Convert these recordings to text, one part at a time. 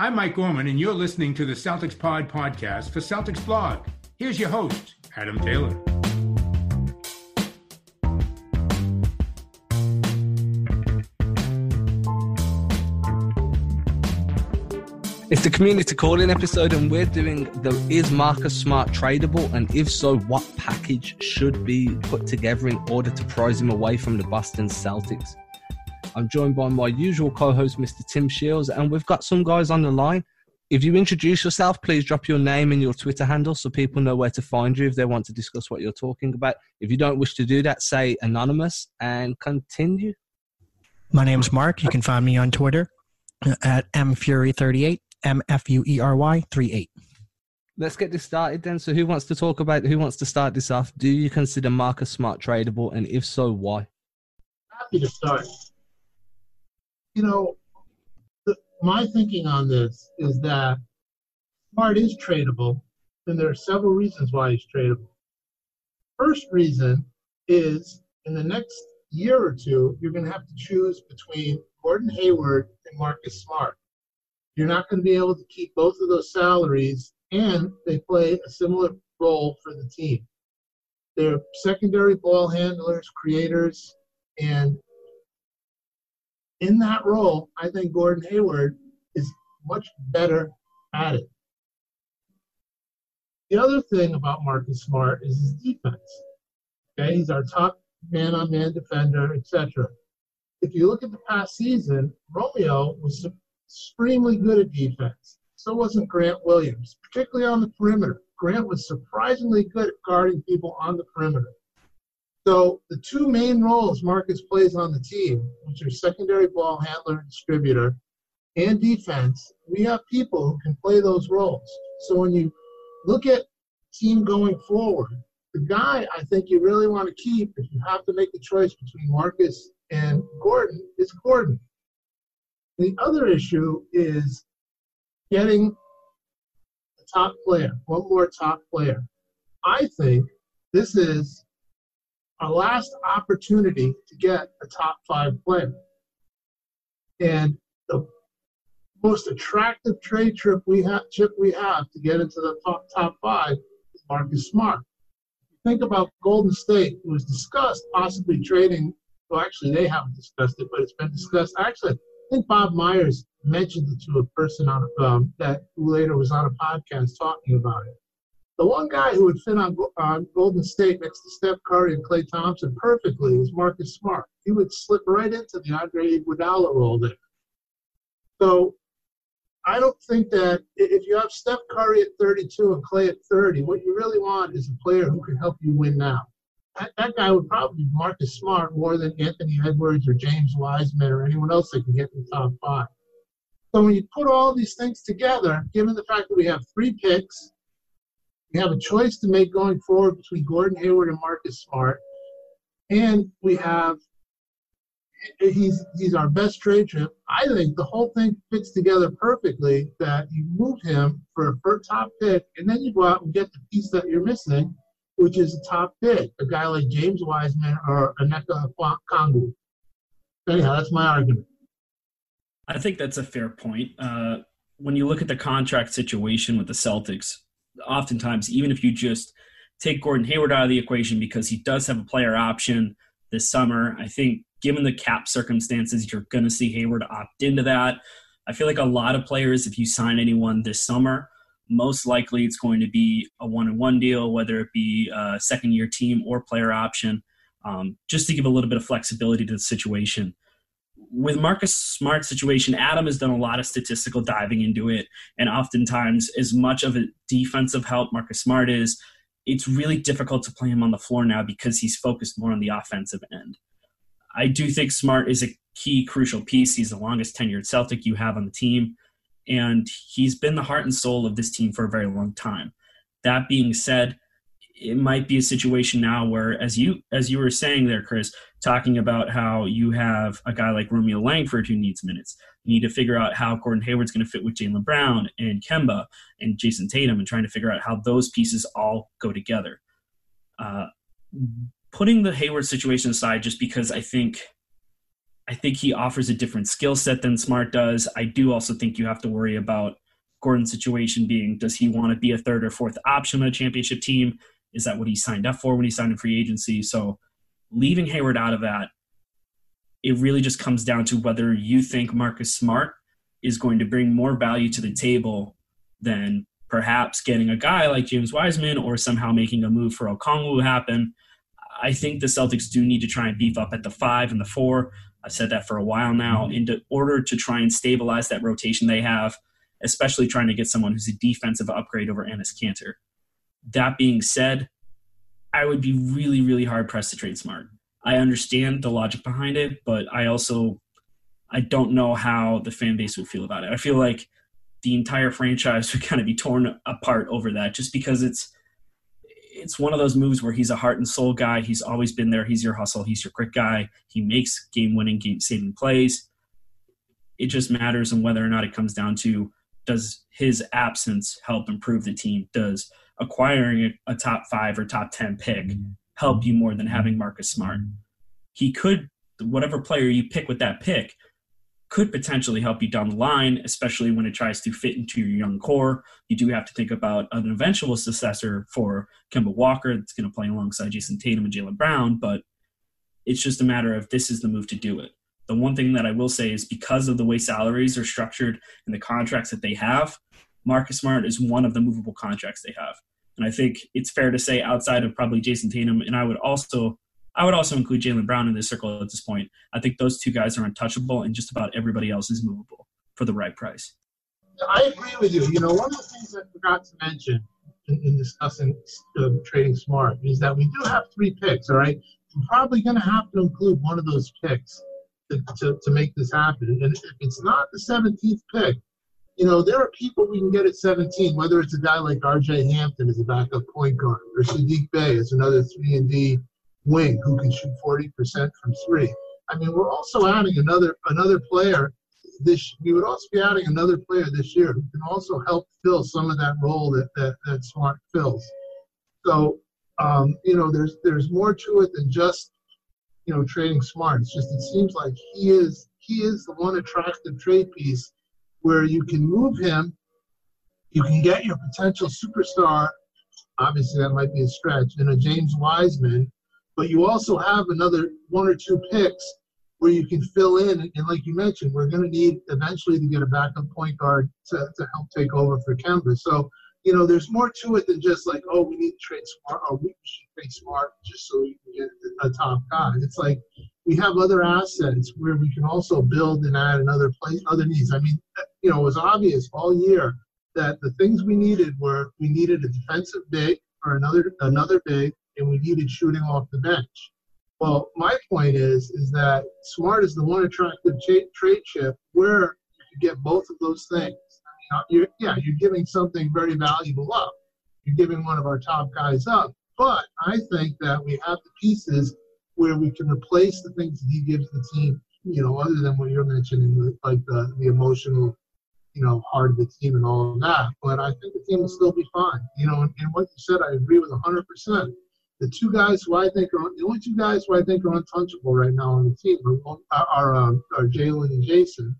I'm Mike Gorman, and you're listening to the Celtics Pod podcast for Celtics Blog. Here's your host, Adam Taylor. It's the community calling episode, and we're doing the Is Marcus Smart tradable? And if so, what package should be put together in order to prize him away from the Boston Celtics? I'm joined by my usual co host, Mr. Tim Shields, and we've got some guys on the line. If you introduce yourself, please drop your name and your Twitter handle so people know where to find you if they want to discuss what you're talking about. If you don't wish to do that, say anonymous and continue. My name is Mark. You can find me on Twitter at mfury38, M F U E R Y 38. Let's get this started then. So, who wants to talk about, who wants to start this off? Do you consider Marcus Smart tradable? And if so, why? Happy to start you know, the, my thinking on this is that Smart is tradable, and there are several reasons why he's tradable. First reason is in the next year or two, you're going to have to choose between Gordon Hayward and Marcus Smart. You're not going to be able to keep both of those salaries, and they play a similar role for the team. They're secondary ball handlers, creators, and in that role, I think Gordon Hayward is much better at it. The other thing about Marcus Smart is his defense. Okay, he's our top man-on-man defender, etc. If you look at the past season, Romeo was extremely good at defense. So wasn't Grant Williams, particularly on the perimeter. Grant was surprisingly good at guarding people on the perimeter. So the two main roles Marcus plays on the team, which are secondary ball handler, distributor, and defense, we have people who can play those roles. So when you look at team going forward, the guy I think you really want to keep if you have to make a choice between Marcus and Gordon is Gordon. The other issue is getting a top player, one more top player. I think this is our last opportunity to get a top five player. And the most attractive trade trip we have chip we have to get into the top top five is Marcus Smart. Think about Golden State, it was discussed possibly trading. Well, actually, they haven't discussed it, but it's been discussed. Actually, I think Bob Myers mentioned it to a person on um, that who later was on a podcast talking about it. The one guy who would fit on, on Golden State next to Steph Curry and Klay Thompson perfectly is Marcus Smart. He would slip right into the Andre Iguodala role there. So I don't think that if you have Steph Curry at 32 and Klay at 30, what you really want is a player who can help you win now. That, that guy would probably be Marcus Smart more than Anthony Edwards or James Wiseman or anyone else that can get in the top five. So when you put all these things together, given the fact that we have three picks, we have a choice to make going forward between Gordon Hayward and Marcus Smart. And we have he's he's our best trade chip. I think the whole thing fits together perfectly that you move him for a first top pick, and then you go out and get the piece that you're missing, which is a top pick, a guy like James Wiseman or Onyeka Okongwu. Anyhow, that's my argument. I think that's a fair point. Uh, when you look at the contract situation with the Celtics, oftentimes, even if you just take Gordon Hayward out of the equation because he does have a player option this summer, I think given the cap circumstances, you're going to see Hayward opt into that. I feel like a lot of players, if you sign anyone this summer, most likely it's going to be a one on one deal, whether it be a second year team or player option, um, just to give a little bit of flexibility to the situation with Marcus Smart's situation, Adam has done a lot of statistical diving into it. And oftentimes, as much of a defensive help Marcus Smart is, it's really difficult to play him on the floor now because he's focused more on the offensive end. I do think Smart is a key, crucial piece. He's the longest tenured Celtic you have on the team. And he's been the heart and soul of this team for a very long time. That being said, it might be a situation now where, as you as you were saying there, Chris, talking about how you have a guy like Romeo Langford who needs minutes. You need to figure out how Gordon Hayward's going to fit with Jaylen Brown and Kemba and Jayson Tatum, and trying to figure out how those pieces all go together. Uh, putting the Hayward situation aside, just because I think I think he offers a different skill set than Smart does. I do also think you have to worry about Gordon's situation being does he want to be a third or fourth option on a championship team? Is that what he signed up for when he signed in free agency? So leaving Hayward out of that, it really just comes down to whether you think Marcus Smart is going to bring more value to the table than perhaps getting a guy like James Wiseman or somehow making a move for Okongwu happen. I think the Celtics do need to try and beef up at the five and the four. I've said that for a while now, mm-hmm. in order to try and stabilize that rotation they have, especially trying to get someone who's a defensive upgrade over Enes Kanter. That being said, I would be really, really hard pressed to trade Smart. I understand the logic behind it, but I also I don't know how the fan base would feel about it. I feel like the entire franchise would kind of be torn apart over that, just because it's it's one of those moves where he's a heart and soul guy. He's always been there. He's your hustle. He's your quick guy. He makes game winning, game saving plays. It just matters on whether or not it comes down to does his absence help improve the team? Does acquiring a, top five or top 10 pick help you more than having Marcus Smart? He could, whatever player you pick with that pick, could potentially help you down the line, especially when it tries to fit into your young core. You do have to think about an eventual successor for Kemba Walker that's going to play alongside Jayson Tatum and Jaylen Brown, but it's just a matter of this is the move to do it. The one thing that I will say is because of the way salaries are structured and the contracts that they have, Marcus Smart is one of the movable contracts they have. And I think it's fair to say outside of probably Jayson Tatum, and I would also I would also include Jaylen Brown in this circle at this point. I think those two guys are untouchable, and just about everybody else is movable for the right price. I agree with you. You know, one of the things I forgot to mention in, in discussing uh, trading smart is that we do have three picks. All right, we're probably going to have to include one of those picks to, to, to make this happen. And if it's not the 17th pick, you know, there are people we can get at 17, whether it's a guy like R.J. Hampton as a backup point guard or Saddiq Bey as another 3 and D wing who can shoot 40% from three. I mean, we're also adding another another player this. We would also be adding another player this year who can also help fill some of that role that that, that Smart fills. So, um, you know, there's there's more to it than just you know trading Smart. It's just it seems like he is he is the one attractive trade piece where you can move him, you can get your potential superstar. Obviously, that might be a stretch. And a James Wiseman but you also have another one or two picks where you can fill in. And like you mentioned, we're going to need eventually to get a backup point guard to, to help take over for Kemba. So, you know, there's more to it than just like, oh, we need to trade smart, or we should trade smart just so we can get a top guy. It's like we have other assets where we can also build and add another place, other needs. I mean, you know, it was obvious all year that the things we needed were we needed a defensive big or another another big and we needed shooting off the bench. Well, my point is is that Smart is the one attractive cha- trade chip where you get both of those things. I mean, uh, you're, yeah, you're giving something very valuable up. You're giving one of our top guys up. But I think that we have the pieces where we can replace the things that he gives the team, you know, other than what you're mentioning, like the, the emotional, you know, heart of the team and all of that. But I think the team will still be fine. You know, and, and what you said, I agree with 100% the two guys who I think are the only two guys who I think are untouchable right now on the team are are, um, are Jaylen and Jayson,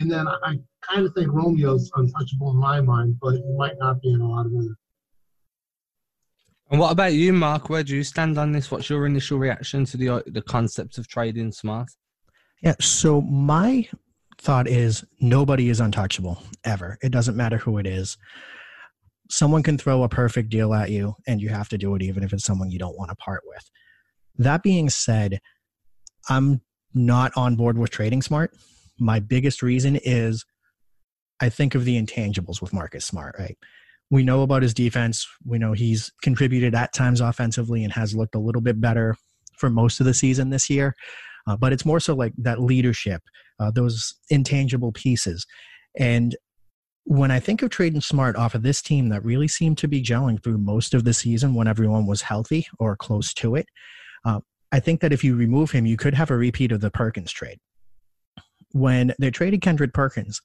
and then I, I kind of think Romeo's untouchable in my mind, but he might not be in a lot of others. And what about you, Mark? Where do you stand on this? What's your initial reaction to the the concept of trading smart? Yeah, so my thought is nobody is untouchable ever. It doesn't matter who it is someone can throw a perfect deal at you and you have to do it even if it's someone you don't want to part with. That being said, I'm not on board with trading smart. My biggest reason is I think of the intangibles with Marcus Smart, right? We know about his defense. We know he's contributed at times offensively and has looked a little bit better for most of the season this year. Uh, but it's more so like that leadership, uh, those intangible pieces. And when I think of trading smart off of this team that really seemed to be gelling through most of the season when everyone was healthy or close to it, uh, I think that if you remove him, you could have a repeat of the Perkins trade. When they traded Kendrick Perkins,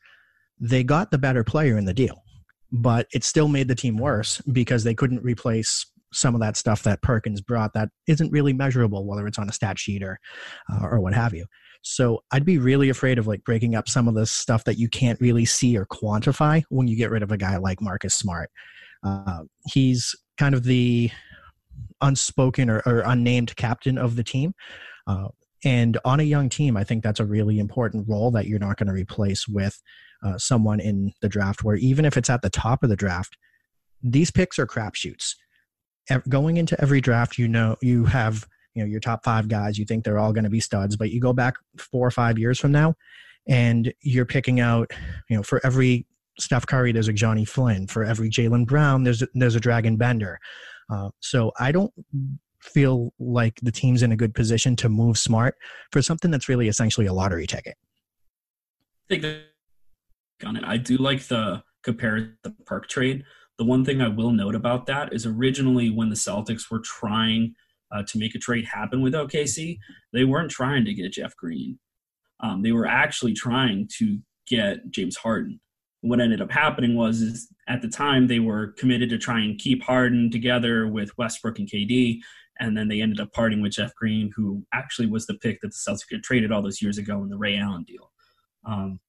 they got the better player in the deal, but it still made the team worse because they couldn't replace some of that stuff that Perkins brought that isn't really measurable, whether it's on a stat sheet or, uh, or what have you. So I'd be really afraid of like breaking up some of the stuff that you can't really see or quantify when you get rid of a guy like Marcus Smart. Uh, he's kind of the unspoken or, or, unnamed captain of the team. Uh, and on a young team, I think that's a really important role that you're not going to replace with uh, someone in the draft where even if it's at the top of the draft, these picks are crapshoots. Going into every draft, you know, you have you know your top five guys you think they're all going to be studs but you go back four or five years from now and you're picking out you know for every steph curry there's a Jonny Flynn. For every Jaylen brown there's a, there's a Dragan Bender. Uh, so i don't feel like the team's in a good position to move smart for something that's really essentially a lottery ticket. I think on it. I do like the compare the perk trade the one thing i will note about that is originally when the celtics were trying uh, to make a trade happen with OKC, they weren't trying to get Jeff Green. Um, they were actually trying to get James Harden. What ended up happening was is at the time they were committed to try and keep Harden together with Westbrook and KD, and then they ended up parting with Jeff Green, who actually was the pick that the Celtics had traded all those years ago in the Ray Allen deal. Um,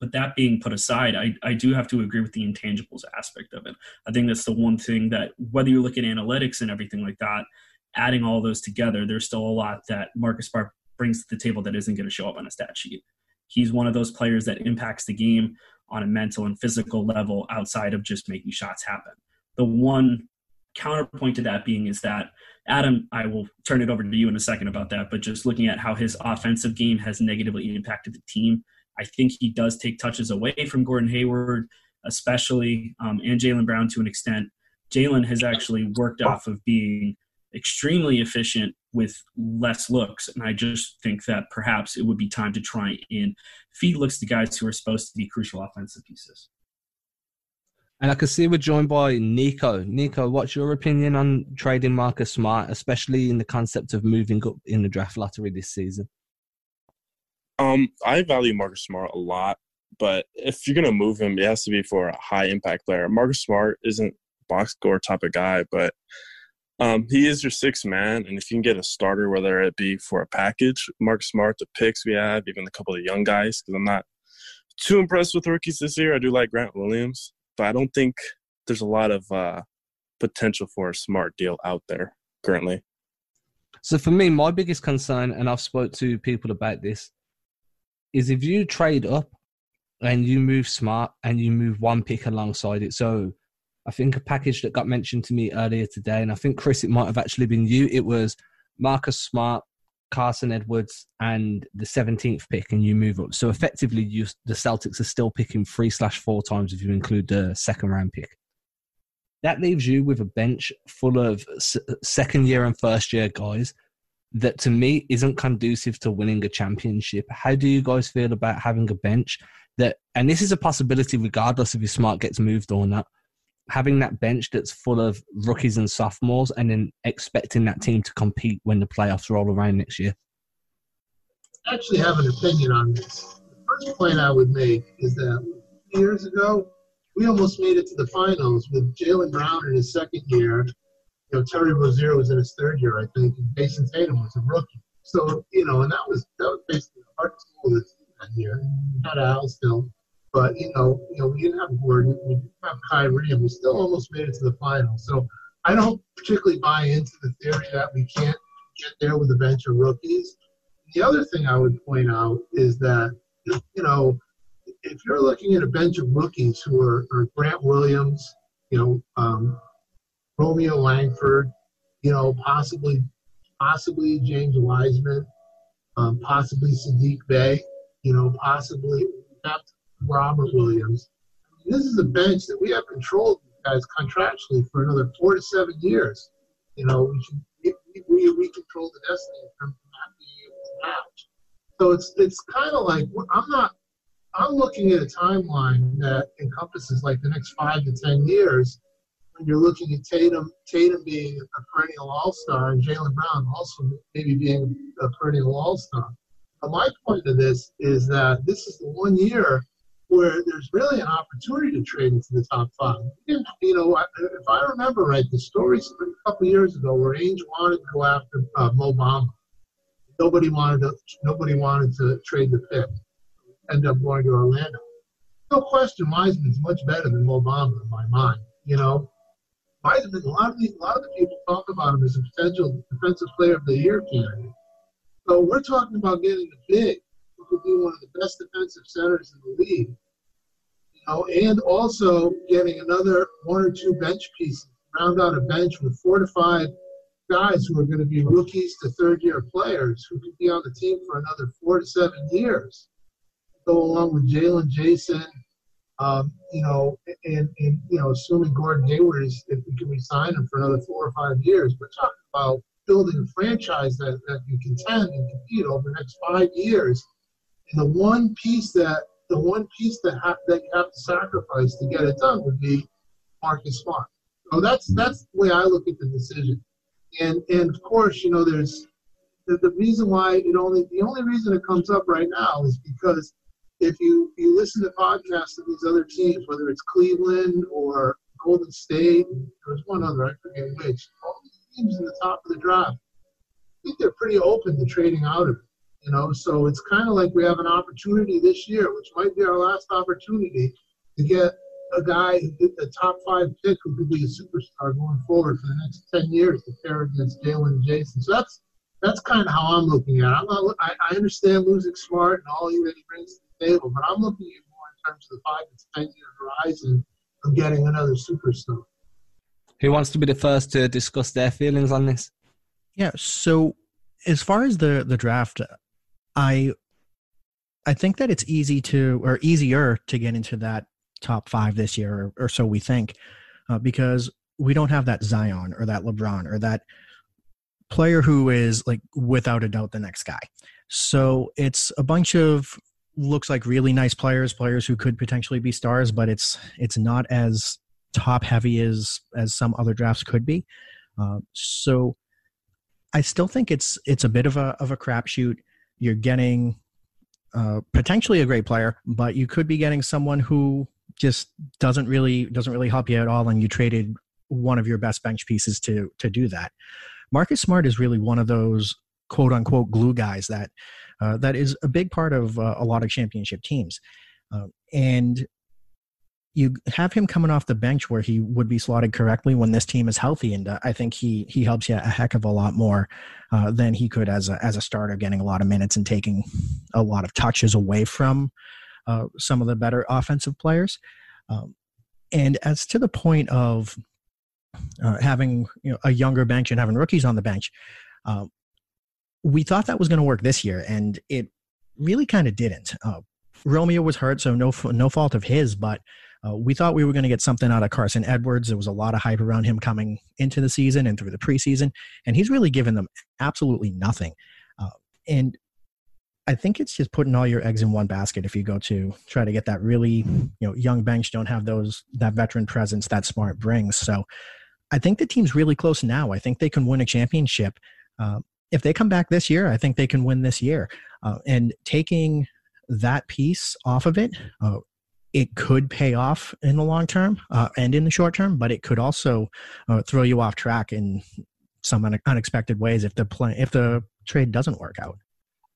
but that being put aside, I, I do have to agree with the intangibles aspect of it. I think that's the one thing that, whether you look at analytics and everything like that, adding all those together, there's still a lot that Marcus Smart brings to the table that isn't going to show up on a stat sheet. He's one of those players that impacts the game on a mental and physical level outside of just making shots happen. The one counterpoint to that being is that Adam, I will turn it over to you in a second about that, but just looking at how his offensive game has negatively impacted the team, I think he does take touches away from Gordon Hayward, especially, um, and Jaylen Brown to an extent. Jaylen has actually worked off of being extremely efficient with less looks. And I just think that perhaps it would be time to try and feed looks to guys who are supposed to be crucial offensive pieces. And I can see we're joined by Nico. Nico, what's your opinion on trading Marcus Smart, especially in the concept of moving up in the draft lottery this season? Um, I value Marcus Smart a lot, but if you're gonna move him, it has to be for a high impact player. Marcus Smart isn't box score type of guy, but um, he is your sixth man, and if you can get a starter, whether it be for a package, Mark Smart, the picks we have, even a couple of young guys, because I'm not too impressed with rookies this year. I do like Grant Williams, but I don't think there's a lot of uh, potential for a smart deal out there currently. So for me, my biggest concern, and I've spoke to people about this, is if you trade up and you move smart and you move one pick alongside it. So I think a package that got mentioned to me earlier today, and I think Chris, it might have actually been you. It was Marcus Smart, Carson Edwards, and the 17th pick, and you move up. So effectively, you the Celtics are still picking three slash four times if you include the second round pick. That leaves you with a bench full of second year and first year guys that to me isn't conducive to winning a championship. How do you guys feel about having a bench that, and this is a possibility regardless if your smart gets moved or not, having that bench that's full of rookies and sophomores and then expecting that team to compete when the playoffs roll around next year? I actually have an opinion on this. The first point I would make is that years ago, we almost made it to the finals with Jaylen Brown in his second year. You know, Terry Rozier was in his third year, I think, and Jayson Tatum was a rookie. So, you know, and that was that was basically the hard school that year. Not Al still. But you know, you know, we didn't have Gordon, we didn't have Kyrie, and we still almost made it to the final. So I don't particularly buy into the theory that we can't get there with a bench of rookies. The other thing I would point out is that you know, if you're looking at a bench of rookies who are, are Grant Williams, you know, um, Romeo Langford, you know, possibly possibly James Wiseman, um, possibly Saddiq Bey, you know, possibly Robert Williams. This is a bench that we have controlled guys contractually for another four to seven years. You know, we should we, we, we control the destiny in terms of not being able to match. So it's it's kind of like I'm not I'm looking at a timeline that encompasses like the next five to ten years. When you're looking at Tatum, Tatum being a perennial All Star, and Jaylen Brown also maybe being a perennial All Star. My point of this is that this is the one year where there's really an opportunity to trade into the top five. You know, if I remember right, the stories a couple years ago where Ainge wanted to go after uh, Mo Bamba. nobody wanted to nobody wanted to trade the pick. End up going to Orlando. No question, Wiseman's much better than Mo Bamba in my mind. You know, Wiseman. A lot of the a lot of the people talk about him as a potential defensive player of the year candidate. So we're talking about getting a big who could be one of the best defensive centers in the league. You know, and also getting another one or two bench pieces, round out a bench with four to five guys who are going to be rookies to third year players who could be on the team for another four to seven years. Go along with Jaylen Jayson, um, you know, and, and, you know, assuming Gordon Hayward is, if we can resign him for another four or five years, we're talking about building a franchise that, that can contend and compete over the next five years. And the one piece that the one piece that ha- that you have to sacrifice to get it done would be Marcus Smart. So that's that's the way I look at the decision. And and of course, you know, there's the, the reason why it only the only reason it comes up right now is because if you you listen to podcasts of these other teams, whether it's Cleveland or Golden State, there's one other I forget which, all these teams in the top of the draft, I think they're pretty open to trading out of it. You know, so it's kind of like we have an opportunity this year, which might be our last opportunity to get a guy, a top five pick who could be a superstar going forward for the next ten years to pair against Jaylen Jayson. So that's that's kind of how I'm looking at it. I'm not, I, I understand losing Smart and all that he brings to the table, but I'm looking at more in terms of the five to ten year horizon of getting another superstar. Who wants to be the first to discuss their feelings on this? Yeah. So as far as the the draft, I I think that it's easy to or easier to get into that top five this year, or, or so we think, uh, because we don't have that Zion or that LeBron or that player who is like without a doubt the next guy. So it's a bunch of looks like really nice players, players who could potentially be stars, but it's it's not as top heavy as as some other drafts could be. Uh, so I still think it's it's a bit of a of a crapshoot. You're getting uh, potentially a great player, but you could be getting someone who just doesn't really doesn't really help you at all, and you traded one of your best bench pieces to to do that. Marcus Smart is really one of those quote unquote glue guys that uh, that is a big part of uh, a lot of championship teams, uh, and you have him coming off the bench where he would be slotted correctly when this team is healthy, and uh, I think he he helps you a heck of a lot more uh, than he could as a as a starter, getting a lot of minutes and taking a lot of touches away from uh, some of the better offensive players. Um, and as to the point of having you know, a younger bench and having rookies on the bench, uh, we thought that was going to work this year, and it really kind of didn't. Uh, Romeo was hurt, so no no fault of his, but uh, we thought we were going to get something out of Carson Edwards. There was a lot of hype around him coming into the season and through the preseason, and he's really given them absolutely nothing. Uh, and I think it's just putting all your eggs in one basket if you go to try to get that really, you know, young bench don't have those that veteran presence that Smart brings. So I think the team's really close now. I think they can win a championship. Uh, if they come back this year, I think they can win this year. Uh, and taking that piece off of it, uh, it could pay off in the long term uh, and in the short term, but it could also uh, throw you off track in some un- unexpected ways if the if the trade doesn't work out.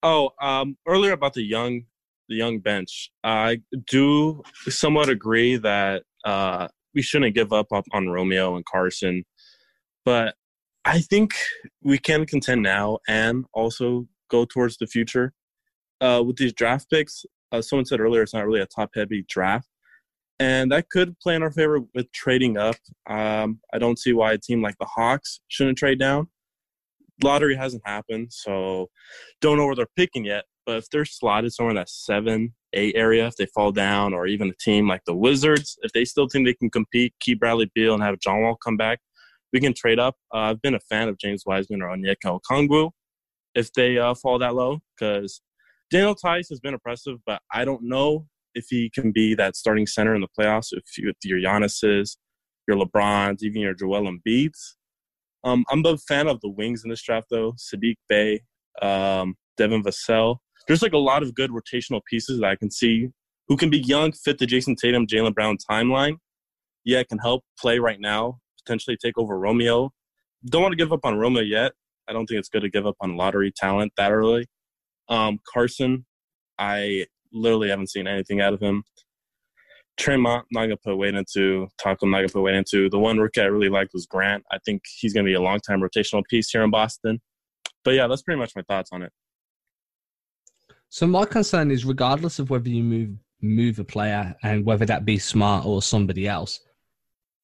Oh, um, earlier about the young, the young bench. I do somewhat agree that uh, we shouldn't give up on Romeo and Carson, but I think we can contend now and also go towards the future. Uh, with these draft picks, uh, someone said earlier it's not really a top-heavy draft, and that could play in our favor with trading up. Um, I don't see why a team like the Hawks shouldn't trade down lottery hasn't happened, so don't know where they're picking yet. But if they're slotted somewhere in that seven, eight area, if they fall down, or even a team like the Wizards, if they still think they can compete, keep Bradley Beal and have John Wall come back, we can trade up. Uh, I've been a fan of James Wiseman or Onyeka Okongwu if they uh, fall that low, because Daniel Theis has been impressive, but I don't know if he can be that starting center in the playoffs. If you, if your Giannis's, your LeBrons, even your Joel Embiid's, um, I'm a fan of the wings in this draft, though. Saddiq Bey, um, Devin Vassell. There's like a lot of good rotational pieces that I can see who can be young, fit the Jayson Tatum, Jaylen Brown timeline. Yeah, can help play right now, potentially take over Romeo. Don't want to give up on Romeo yet, I don't think it's good to give up on lottery talent that early. Um, Carson, I literally haven't seen anything out of him. Tremont, not gonna put weight into. Tacko, not gonna put weight into. The one rookie I really liked was Grant. I think he's gonna be a long time rotational piece here in Boston. But yeah, that's pretty much my thoughts on it. So my concern is, regardless of whether you move move a player and whether that be smart or somebody else,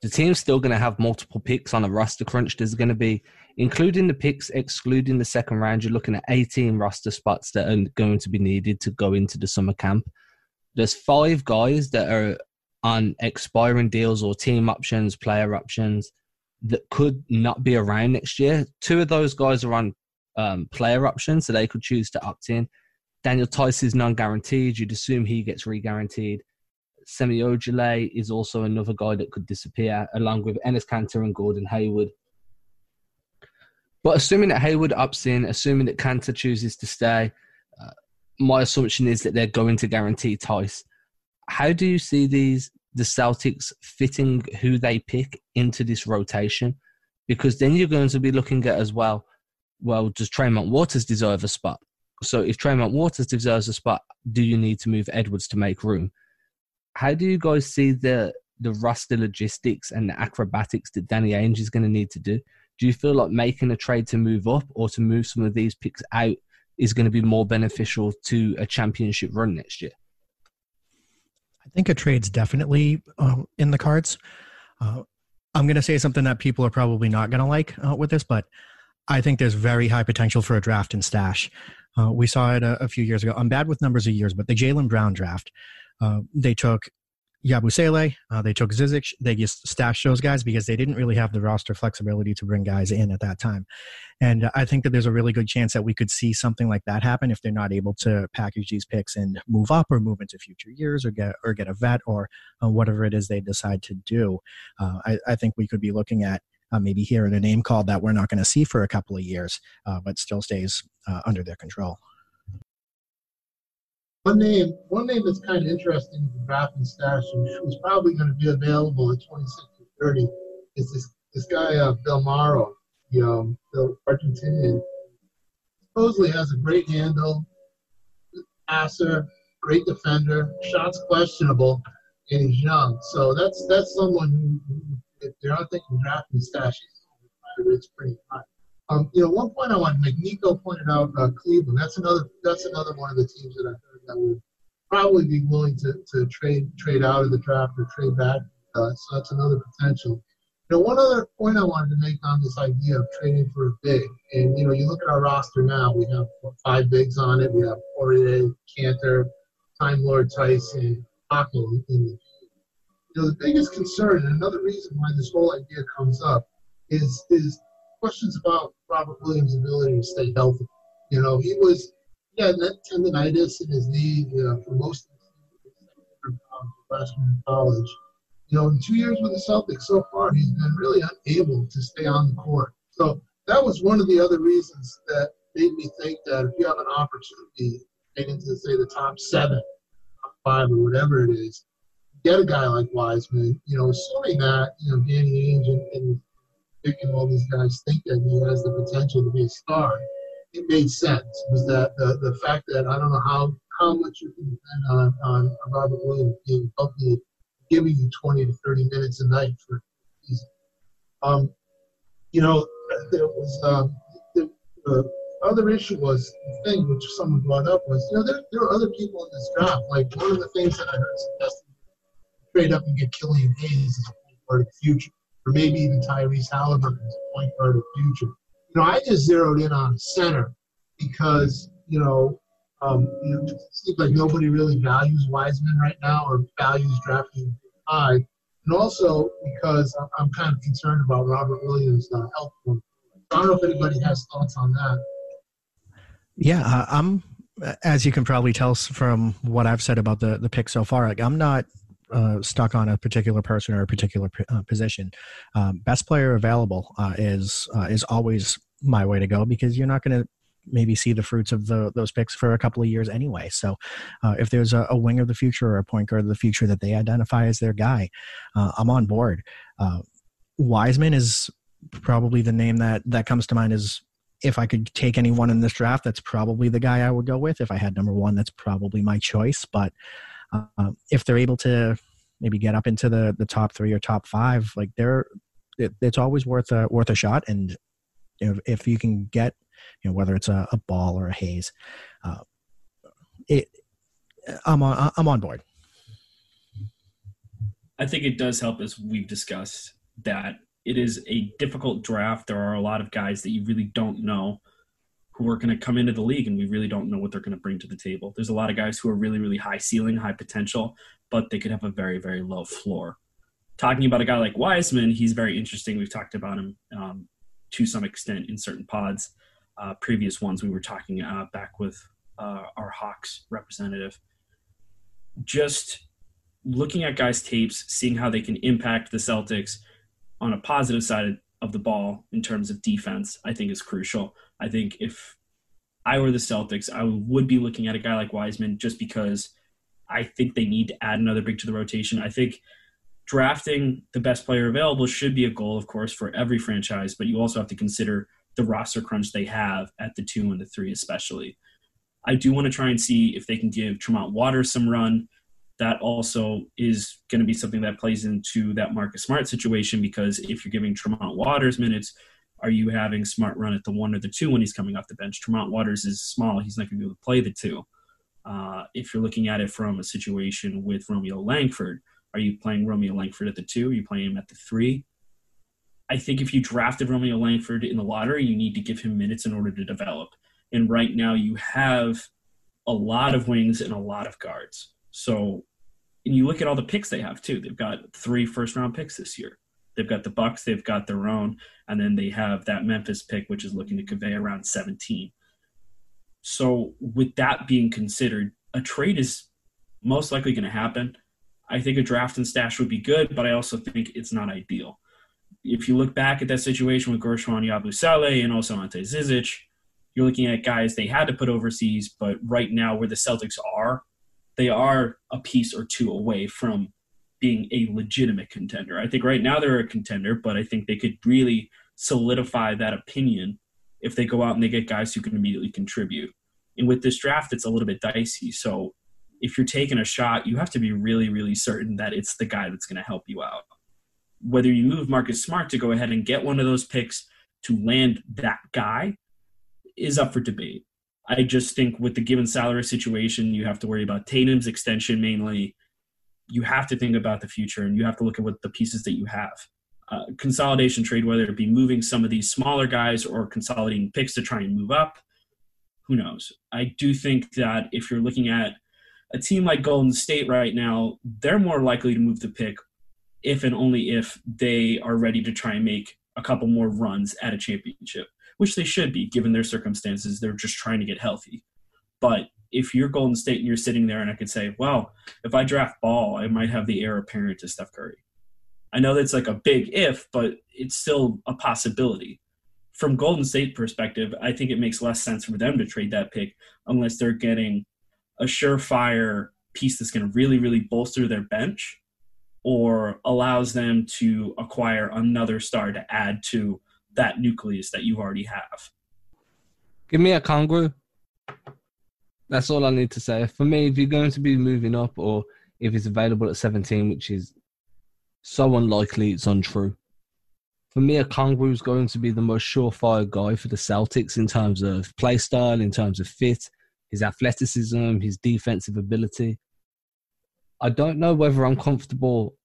the team's still going to have multiple picks on a roster crunch. There's going to be, including the picks, excluding the second round, you're looking at 18 roster spots that are going to be needed to go into the summer camp. There's five guys that are on expiring deals or team options, player options that could not be around next year. Two of those guys are on um, player options, so they could choose to opt in. Daniel Theis is non-guaranteed. You'd assume he gets re-guaranteed. Semi Ojeleye is also another guy that could disappear, along with Enes Kanter and Gordon Hayward. But assuming that Hayward opts in, assuming that Kanter chooses to stay, uh, my assumption is that they're going to guarantee Theis. How do you see these the Celtics fitting who they pick into this rotation? Because then you're going to be looking at as well. Well, does Tremont Waters deserve a spot? So if Tremont Waters deserves a spot, do you need to move Edwards to make room? How do you guys see the the roster logistics and the acrobatics that Danny Ainge is going to need to do? Do you feel like making a trade to move up or to move some of these picks out is going to be more beneficial to a championship run next year? I think a trade's definitely uh, in the cards. Uh, I'm going to say something that people are probably not going to like uh, with this, but I think there's very high potential for a draft and stash. Uh, we saw it a, a, few years ago. I'm bad with numbers of years, but the Jaylen Brown draft, uh, they took Yabusele, uh, they took Zizic, they just stashed those guys because they didn't really have the roster flexibility to bring guys in at that time. And I think that there's a really good chance that we could see something like that happen if they're not able to package these picks and move up or move into future years or get or get a vet or uh, whatever it is they decide to do. Uh, I, I, think we could be looking at uh, maybe hearing a name called that we're not going to see for a couple of years, uh, but still stays under their control. One name, one name that's kind of interesting in the draft and stash, and who's probably going to be available at 26 to 30, is this this guy uh, Bolmaro, the, um, the Argentinian. Supposedly has a great handle, passer, great defender, shots questionable, and he's young. So that's that's someone who, if they're not thinking drafting stashes, it's pretty high. Um, you know, one point I want to make, Nico pointed out uh, Cleveland. That's another. That's another one of the teams that I would probably be willing to, to trade trade out of the draft or trade back. Uh, so that's another potential. Now, one other point I wanted to make on this idea of trading for a big, and you know, you look at our roster now. We have what, five bigs on it. We have Poirier, Kanter, Time Lord Tyson, Tacko in the you know, the biggest concern, and another reason why this whole idea comes up, is is questions about Robert Williams' ability to stay healthy. You know, he was he had tendonitis his knee you know, for most of the freshman in college. You know, in two years with the Celtics so far, he's been really unable to stay on the court. So that was one of the other reasons that made me think that if you have an opportunity to say, the top seven, top five, or whatever it is, get a guy like Wiseman, you know, assuming that, you know, Danny Ainge and, and Dick all these guys think that he has the potential to be a star, it made sense. Was that the, the fact that I don't know how, how much you can depend on, on Robert Williams being healthy, giving you 20 to 30 minutes a night for season. Um, you know, there was um, the, the other issue was the thing which someone brought up was, you know, there, there are other people in this draft. Like one of the things that I heard suggested trade up and get Killian Hayes as a point guard of the future, or maybe even Tyrese Halliburton as a point guard of the future. You know, I just zeroed in on center because you know, um, you know, it seems like nobody really values Wiseman right now or values drafting high, and also because I'm, I'm kind of concerned about Robert Williams' uh, health. I don't know if anybody has thoughts on that. Yeah, uh, I'm. As you can probably tell from what I've said about the the pick so far, like I'm not uh, stuck on a particular person or a particular uh, position. Um, best player available uh, is uh, is always my way to go because you're not going to maybe see the fruits of the, those picks for a couple of years anyway. So, uh, if there's a, a, wing of the future or a point guard of the future that they identify as their guy, uh, I'm on board. Wiseman is probably the name that that comes to mind is if I could take anyone in this draft, that's probably the guy I would go with. If I had number one, that's probably my choice. But uh, if they're able to maybe get up into the the top three or top five, like they're it, it's always worth a worth a shot. And if, if you can get, you know, whether it's a, a ball or a Hayes, uh, it I'm on I'm on board. I think it does help, as we've discussed, that it is a difficult draft. There are a lot of guys that you really don't know who are going to come into the league, and we really don't know what they're going to bring to the table. There's a lot of guys who are really, really high ceiling, high potential, but they could have a very, very low floor. Talking about a guy like Wiseman, he's very interesting. We've talked about him um, to some extent in certain pods. Uh, previous ones we were talking uh, back with uh, our Hawks representative. Just looking at guys' tapes, seeing how they can impact the Celtics on a positive side of the ball in terms of defense, I think is crucial. I think if I were the Celtics, I would be looking at a guy like Wiseman just because I think they need to add another big to the rotation. I think drafting the best player available should be a goal, of course, for every franchise, but you also have to consider the roster crunch they have at the two and the three, especially. I do want to try and see if they can give Tremont Waters some run that also is going to be something that plays into that Marcus Smart situation because if you're giving Tremont Waters minutes, are you having Smart run at the one or the two when he's coming off the bench? Tremont Waters is small; he's not going to be able to play the two. Uh, if you're looking at it from a situation with Romeo Langford, are you playing Romeo Langford at the two? Are you playing him at the three? I think if you drafted Romeo Langford in the lottery, you need to give him minutes in order to develop. And right now, you have a lot of wings and a lot of guards. So and you look at all the picks they have too. They've got three first round picks this year. They've got the Bucks, they've got their own, and then they have that Memphis pick, which is looking to convey around 17. So, with that being considered, a trade is most likely going to happen. I think a draft and stash would be good, but I also think it's not ideal. If you look back at that situation with Guerschon Yabusele and also Ante Zizic, you're looking at guys they had to put overseas, but right now where the Celtics are, they are a piece or two away from being a legitimate contender. I think right now they're a contender, but I think they could really solidify that opinion if they go out and they get guys who can immediately contribute. And with this draft, it's a little bit dicey. So if you're taking a shot, you have to be really, really certain that it's the guy that's going to help you out. Whether you move Marcus Smart to go ahead and get one of those picks to land that guy is up for debate. I just think with the given salary situation, you have to worry about Tatum's extension mainly. You have to think about the future and you have to look at what the pieces that you have. Uh, consolidation trade, whether it be moving some of these smaller guys or consolidating picks to try and move up, who knows? I do think that if you're looking at a team like Golden State right now, they're more likely to move the pick if and only if they are ready to try and make a couple more runs at a championship which they should be given their circumstances. They're just trying to get healthy. But if you're Golden State and you're sitting there and I could say, well, if I draft Ball, I might have the heir apparent to Steph Curry. I know that's like a big if, but it's still a possibility. From Golden State perspective, I think it makes less sense for them to trade that pick unless they're getting a surefire piece that's going to really, really bolster their bench or allows them to acquire another star to add to that nucleus that you already have. Give me a Okongwu. That's all I need to say. For me, if you're going to be moving up or if it's available at 17, which is so unlikely it's untrue. For me, a Okongwu is going to be the most surefire guy for the Celtics in terms of play style, in terms of fit, his athleticism, his defensive ability. I don't know whether I'm comfortable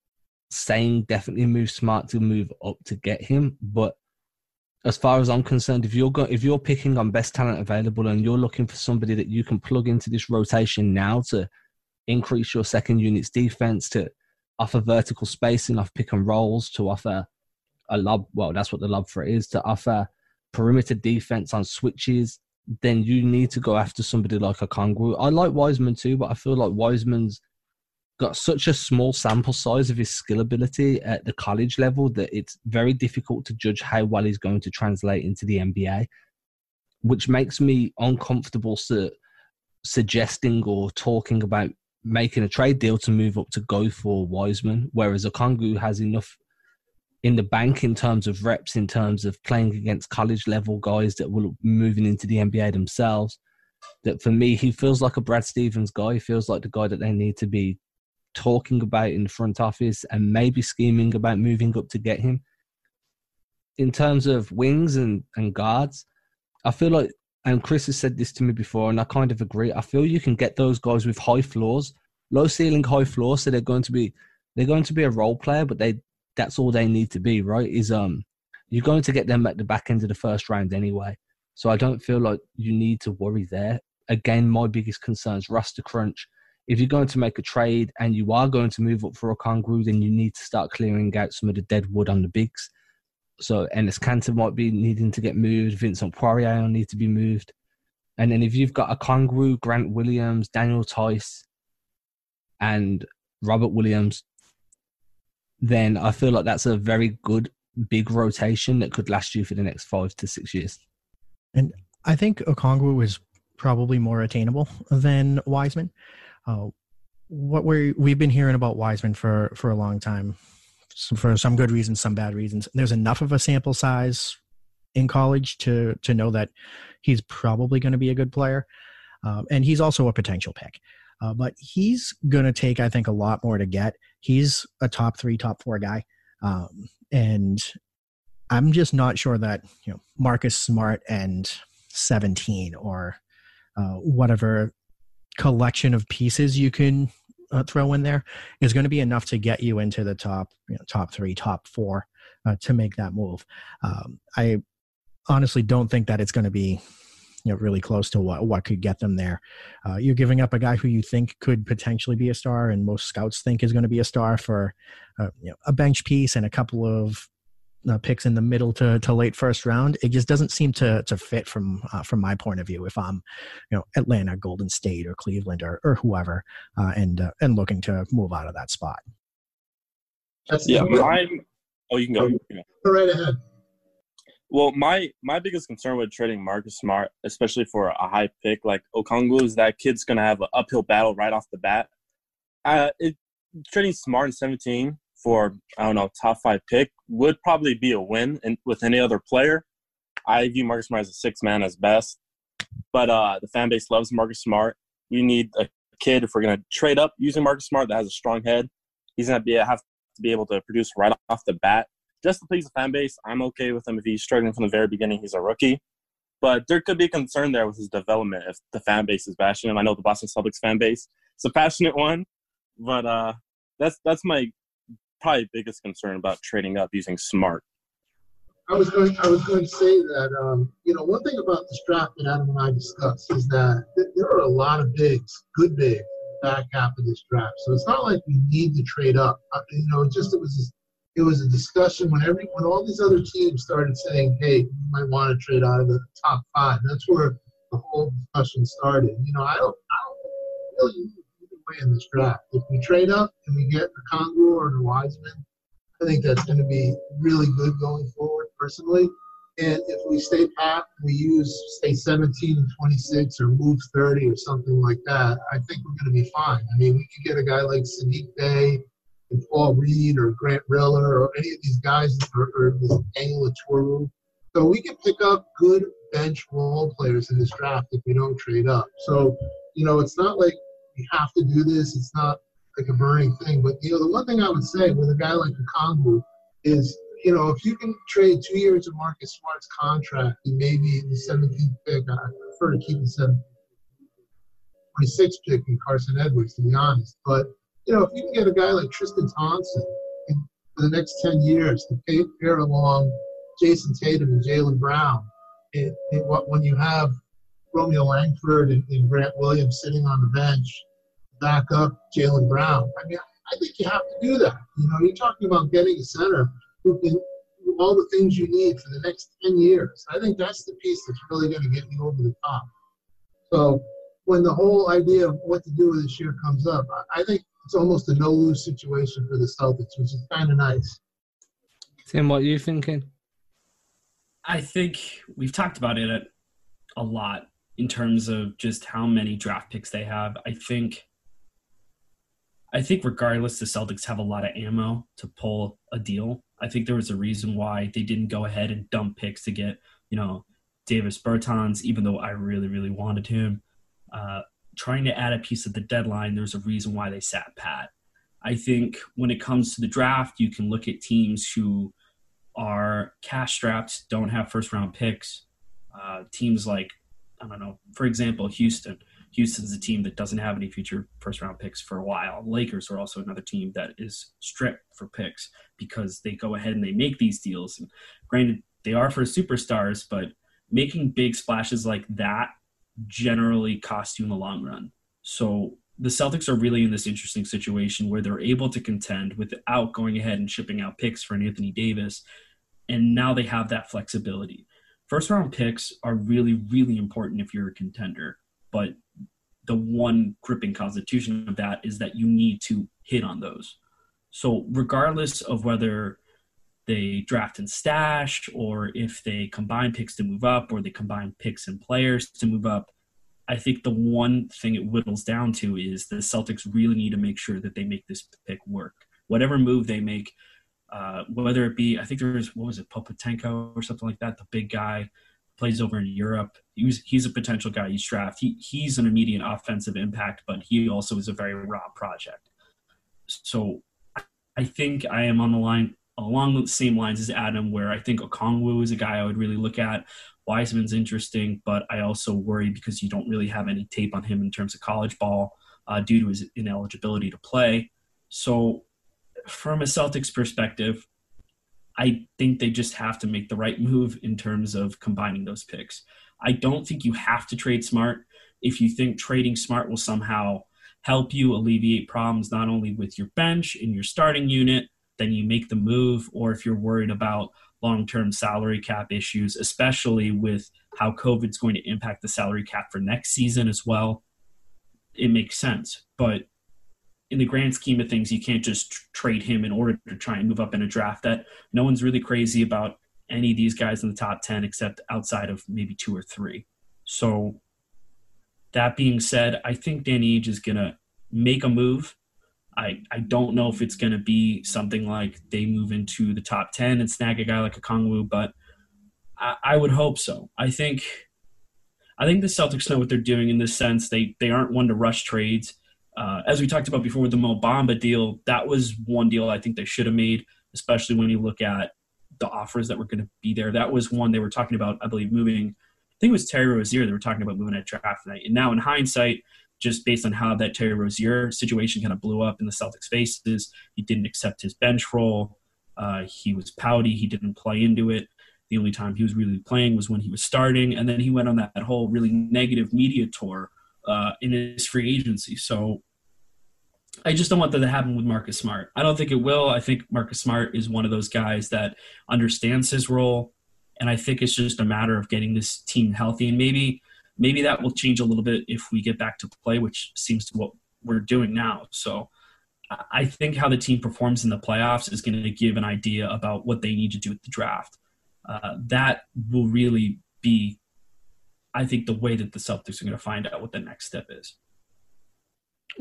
saying definitely move smart to move up to get him, but as far as I'm concerned, if you're go- if you're picking on best talent available and you're looking for somebody that you can plug into this rotation now to increase your second unit's defense, to offer vertical spacing off pick and rolls, to offer a lob, well, that's what the lob for it is, to offer perimeter defense on switches, then you need to go after somebody like a Okongwu. I like Wiseman too, but I feel like Wiseman's got such a small sample size of his skill ability at the college level that it's very difficult to judge how well he's going to translate into the NBA, which makes me uncomfortable su- suggesting or talking about making a trade deal to move up to go for Wiseman, whereas Okongwu has enough in the bank in terms of reps, in terms of playing against college level guys that will moving into the NBA themselves. That for me, he feels like a Brad Stevens guy. He feels like the guy that they need to be talking about in the front office and maybe scheming about moving up to get him. In terms of wings and, and guards, I feel like, and Chris has said this to me before, and I kind of agree. I feel you can get those guys with high floors, low ceiling, high floor, so they're going to be they're going to be a role player, but they that's all they need to be, right? Is um you're going to get them at the back end of the first round anyway. So I don't feel like you need to worry there. Again, my biggest concern is roster crunch. If you're going to make a trade and you are going to move up for a Okongwu, then you need to start clearing out some of the dead wood on the bigs. So Enes Kanter might be needing to get moved. Vincent Poirier need to be moved. And then if you've got a Okongwu, Grant Williams, Daniel Theis, and Robert Williams, then I feel like that's a very good big rotation that could last you for the next five to six years. And I think Okongwu is probably more attainable than Wiseman. Uh, what we we've been hearing about Wiseman for for a long time, for some good reasons, some bad reasons. There's enough of a sample size in college to to know that he's probably going to be a good player, uh, and he's also a potential pick. Uh, but he's going to take, I think, a lot more to get. He's a top three, top four guy, um, and I'm just not sure that you know Marcus Smart and 17 or uh, whatever collection of pieces you can uh, throw in there is going to be enough to get you into the top, you know, top three, top four uh, to make that move. Um, I honestly don't think that it's going to be you know really close to what what could get them there. Uh, you're giving up a guy who you think could potentially be a star, and most scouts think is going to be a star for uh, you know, a bench piece and a couple of uh, picks in the middle to, to late first round. It just doesn't seem to to fit from uh, from my point of view. If I'm, you know, Atlanta, Golden State, or Cleveland, or or whoever, uh, and uh, and looking to move out of that spot. That's yeah, I'm. Oh, you can go. Go right ahead. Well, my my biggest concern with trading Marcus Smart, especially for a high pick like Okongwu, is that kid's going to have an uphill battle right off the bat. Uh, it, trading Smart in 17 for I don't know top five pick would probably be a win and with any other player. I view Marcus Smart as a six man as best, but uh, the fan base loves Marcus Smart. You need a kid if we're going to trade up using Marcus Smart that has a strong head. He's to be have to be able to produce right off the bat just to please the fan base, I'm okay with him if he's struggling from the very beginning. He's a rookie, but there could be concern there with his development if the fan base is bashing him. I know the Boston Celtics fan base is a passionate one, but uh, that's that's my probably biggest concern about trading up using smart. I was going. I was going to say that um, you know one thing about this draft that Adam and I discussed is that th- there are a lot of bigs, good bigs, back half of this draft. So it's not like we need to trade up. Uh, you know, it just it was it was a discussion when every when all these other teams started saying, "Hey, you might want to trade out of the top five. That's where the whole discussion started. You know, I don't, I don't really either way in this draft. If we trade up and we get a Okongwu or a Wiseman, I think that's going to be really good going forward, personally. And if we stay pat, we use say 17 and 26 or move 30 or something like that. I think we're going to be fine. I mean, we could get a guy like Saddiq Bey and Paul Reed or Grant Riller or any of these guys or, or this. So we can pick up good bench role players in this draft if we don't trade up. So, you know, it's not like we have to do this. It's not like a burning thing. But, you know, the one thing I would say with a guy like Okongwu is, you know, if you can trade two years of Marcus Smart's contract and maybe the 17th pick, I prefer to keep the 17th 26th pick in Carson Edwards, to be honest. But you know, if you can get a guy like Tristan Thompson for the next 10 years to pay, pair along Jayson Tatum and Jaylen Brown, it, it, when you have Romeo Langford and, and, Grant Williams sitting on the bench, back up Jaylen Brown, I mean, I think you have to do that. You know, you're talking about getting a center who can do all the things you need for the next 10 years. I think that's the piece that's really going to get you over the top. So when the whole idea of what to do with this year comes up, I think it's almost a no lose situation for the Celtics, which is kind of nice. Tim, what are you thinking? I think we've talked about it a lot in terms of just how many draft picks they have. I think I think regardless, the Celtics have a lot of ammo to pull a deal. I think there was a reason why they didn't go ahead and dump picks to get, you know, Davis Bertans, even though I really, really wanted him. Uh, trying to add a piece at the deadline, there's a reason why they sat pat. I think when it comes to the draft, you can look at teams who are cash strapped, don't have first round picks. Uh, teams like, I don't know, for example, Houston. Houston's a team that doesn't have any future first round picks for a while. Lakers are also another team that is stripped for picks because they go ahead and they make these deals. And granted, they are for superstars, but making big splashes like that generally cost you in the long run. So the Celtics are really in this interesting situation where they're able to contend without going ahead and shipping out picks for an Anthony Davis. And now they have that flexibility. First round picks are really, really important if you're a contender. But the one gripping constitution of that is that you need to hit on those. So, regardless of whether they draft and stash, or if they combine picks to move up, or they combine picks and players to move up, I think the one thing it whittles down to is the Celtics really need to make sure that they make this pick work. Whatever move they make, uh, whether it be, I think there's, what was it, Popatenko or something like that, the big guy plays over in Europe. He was, he's a potential guy you draft. He, he's an immediate offensive impact, but he also is a very raw project. So I think I am on the line along the same lines as Adam, where I think Okongwu is a guy I would really look at. Wiseman's interesting, but I also worry because you don't really have any tape on him in terms of college ball uh, due to his ineligibility to play. So, from a Celtics perspective, I think they just have to make the right move in terms of combining those picks. I don't think you have to trade smart. If you think trading smart will somehow help you alleviate problems not only with your bench and your starting unit, then you make the move. Or if you're worried about long term salary cap issues, especially with how COVID's going to impact the salary cap for next season as well, it makes sense. But in the grand scheme of things, you can't just trade him in order to try and move up in a draft that no one's really crazy about any of these guys in the top 10 except outside of maybe two or three. So, that being said, I think Danny Ainge is going to make a move I, I don't know if it's going to be something like they move into the top 10 and snag a guy like Okongwu, but I, I would hope so. I think I think the Celtics know what they're doing in this sense. They they aren't one to rush trades. Uh, as we talked about before with the Mo Bamba deal, that was one deal I think they should have made, especially when you look at the offers that were going to be there. That was one they were talking about, I believe, moving. I think it was Terry Rozier. They were talking about moving at draft night. And now, in hindsight, just based on how that Terry Rozier situation kind of blew up in the Celtics' faces. He didn't accept his bench role. Uh, he was pouty. He didn't play into it. The only time he was really playing was when he was starting, and then he went on that, that whole really negative media tour uh, in his free agency. So I just don't want that to happen with Marcus Smart. I don't think it will. I think Marcus Smart is one of those guys that understands his role, and I think it's just a matter of getting this team healthy and maybe maybe that will change a little bit if we get back to play, which seems to what we're doing now. So I think how the team performs in the playoffs is going to give an idea about what they need to do with the draft. Uh, that will really be, I think, the way that the Celtics are going to find out what the next step is.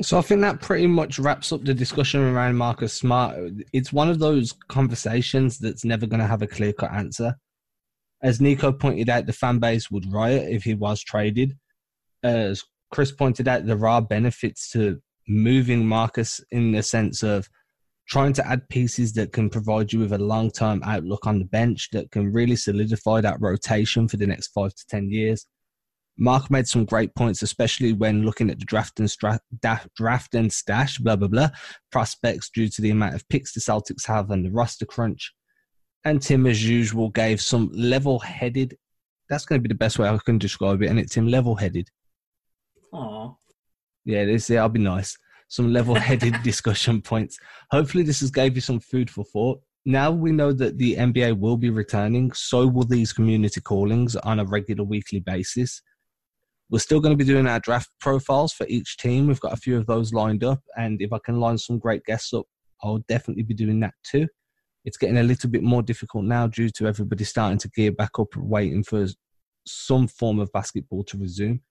So I think that pretty much wraps up the discussion around Marcus Smart. It's one of those conversations that's never going to have a clear cut answer. As Nico pointed out, the fan base would riot if he was traded. As Chris pointed out, there are benefits to moving Marcus in the sense of trying to add pieces that can provide you with a long term outlook on the bench that can really solidify that rotation for the next five to 10 years. Mark made some great points, especially when looking at the draft and, stra- draft and stash, blah, blah, blah, prospects due to the amount of picks the Celtics have and the roster crunch. And Tim, as usual, gave some level headed. That's going to be the best way I can describe it. And it's Tim level headed. Aww. Yeah, this, yeah, I'll be nice. Some level headed discussion points. Hopefully, this has gave you some food for thought. Now we know that the NBA will be returning, so will these community callings on a regular weekly basis. We're still going to be doing our draft profiles for each team. We've got a few of those lined up, and if I can line some great guests up, I'll definitely be doing that too it's getting a little bit more difficult now due to everybody starting to gear back up, waiting for some form of basketball to resume.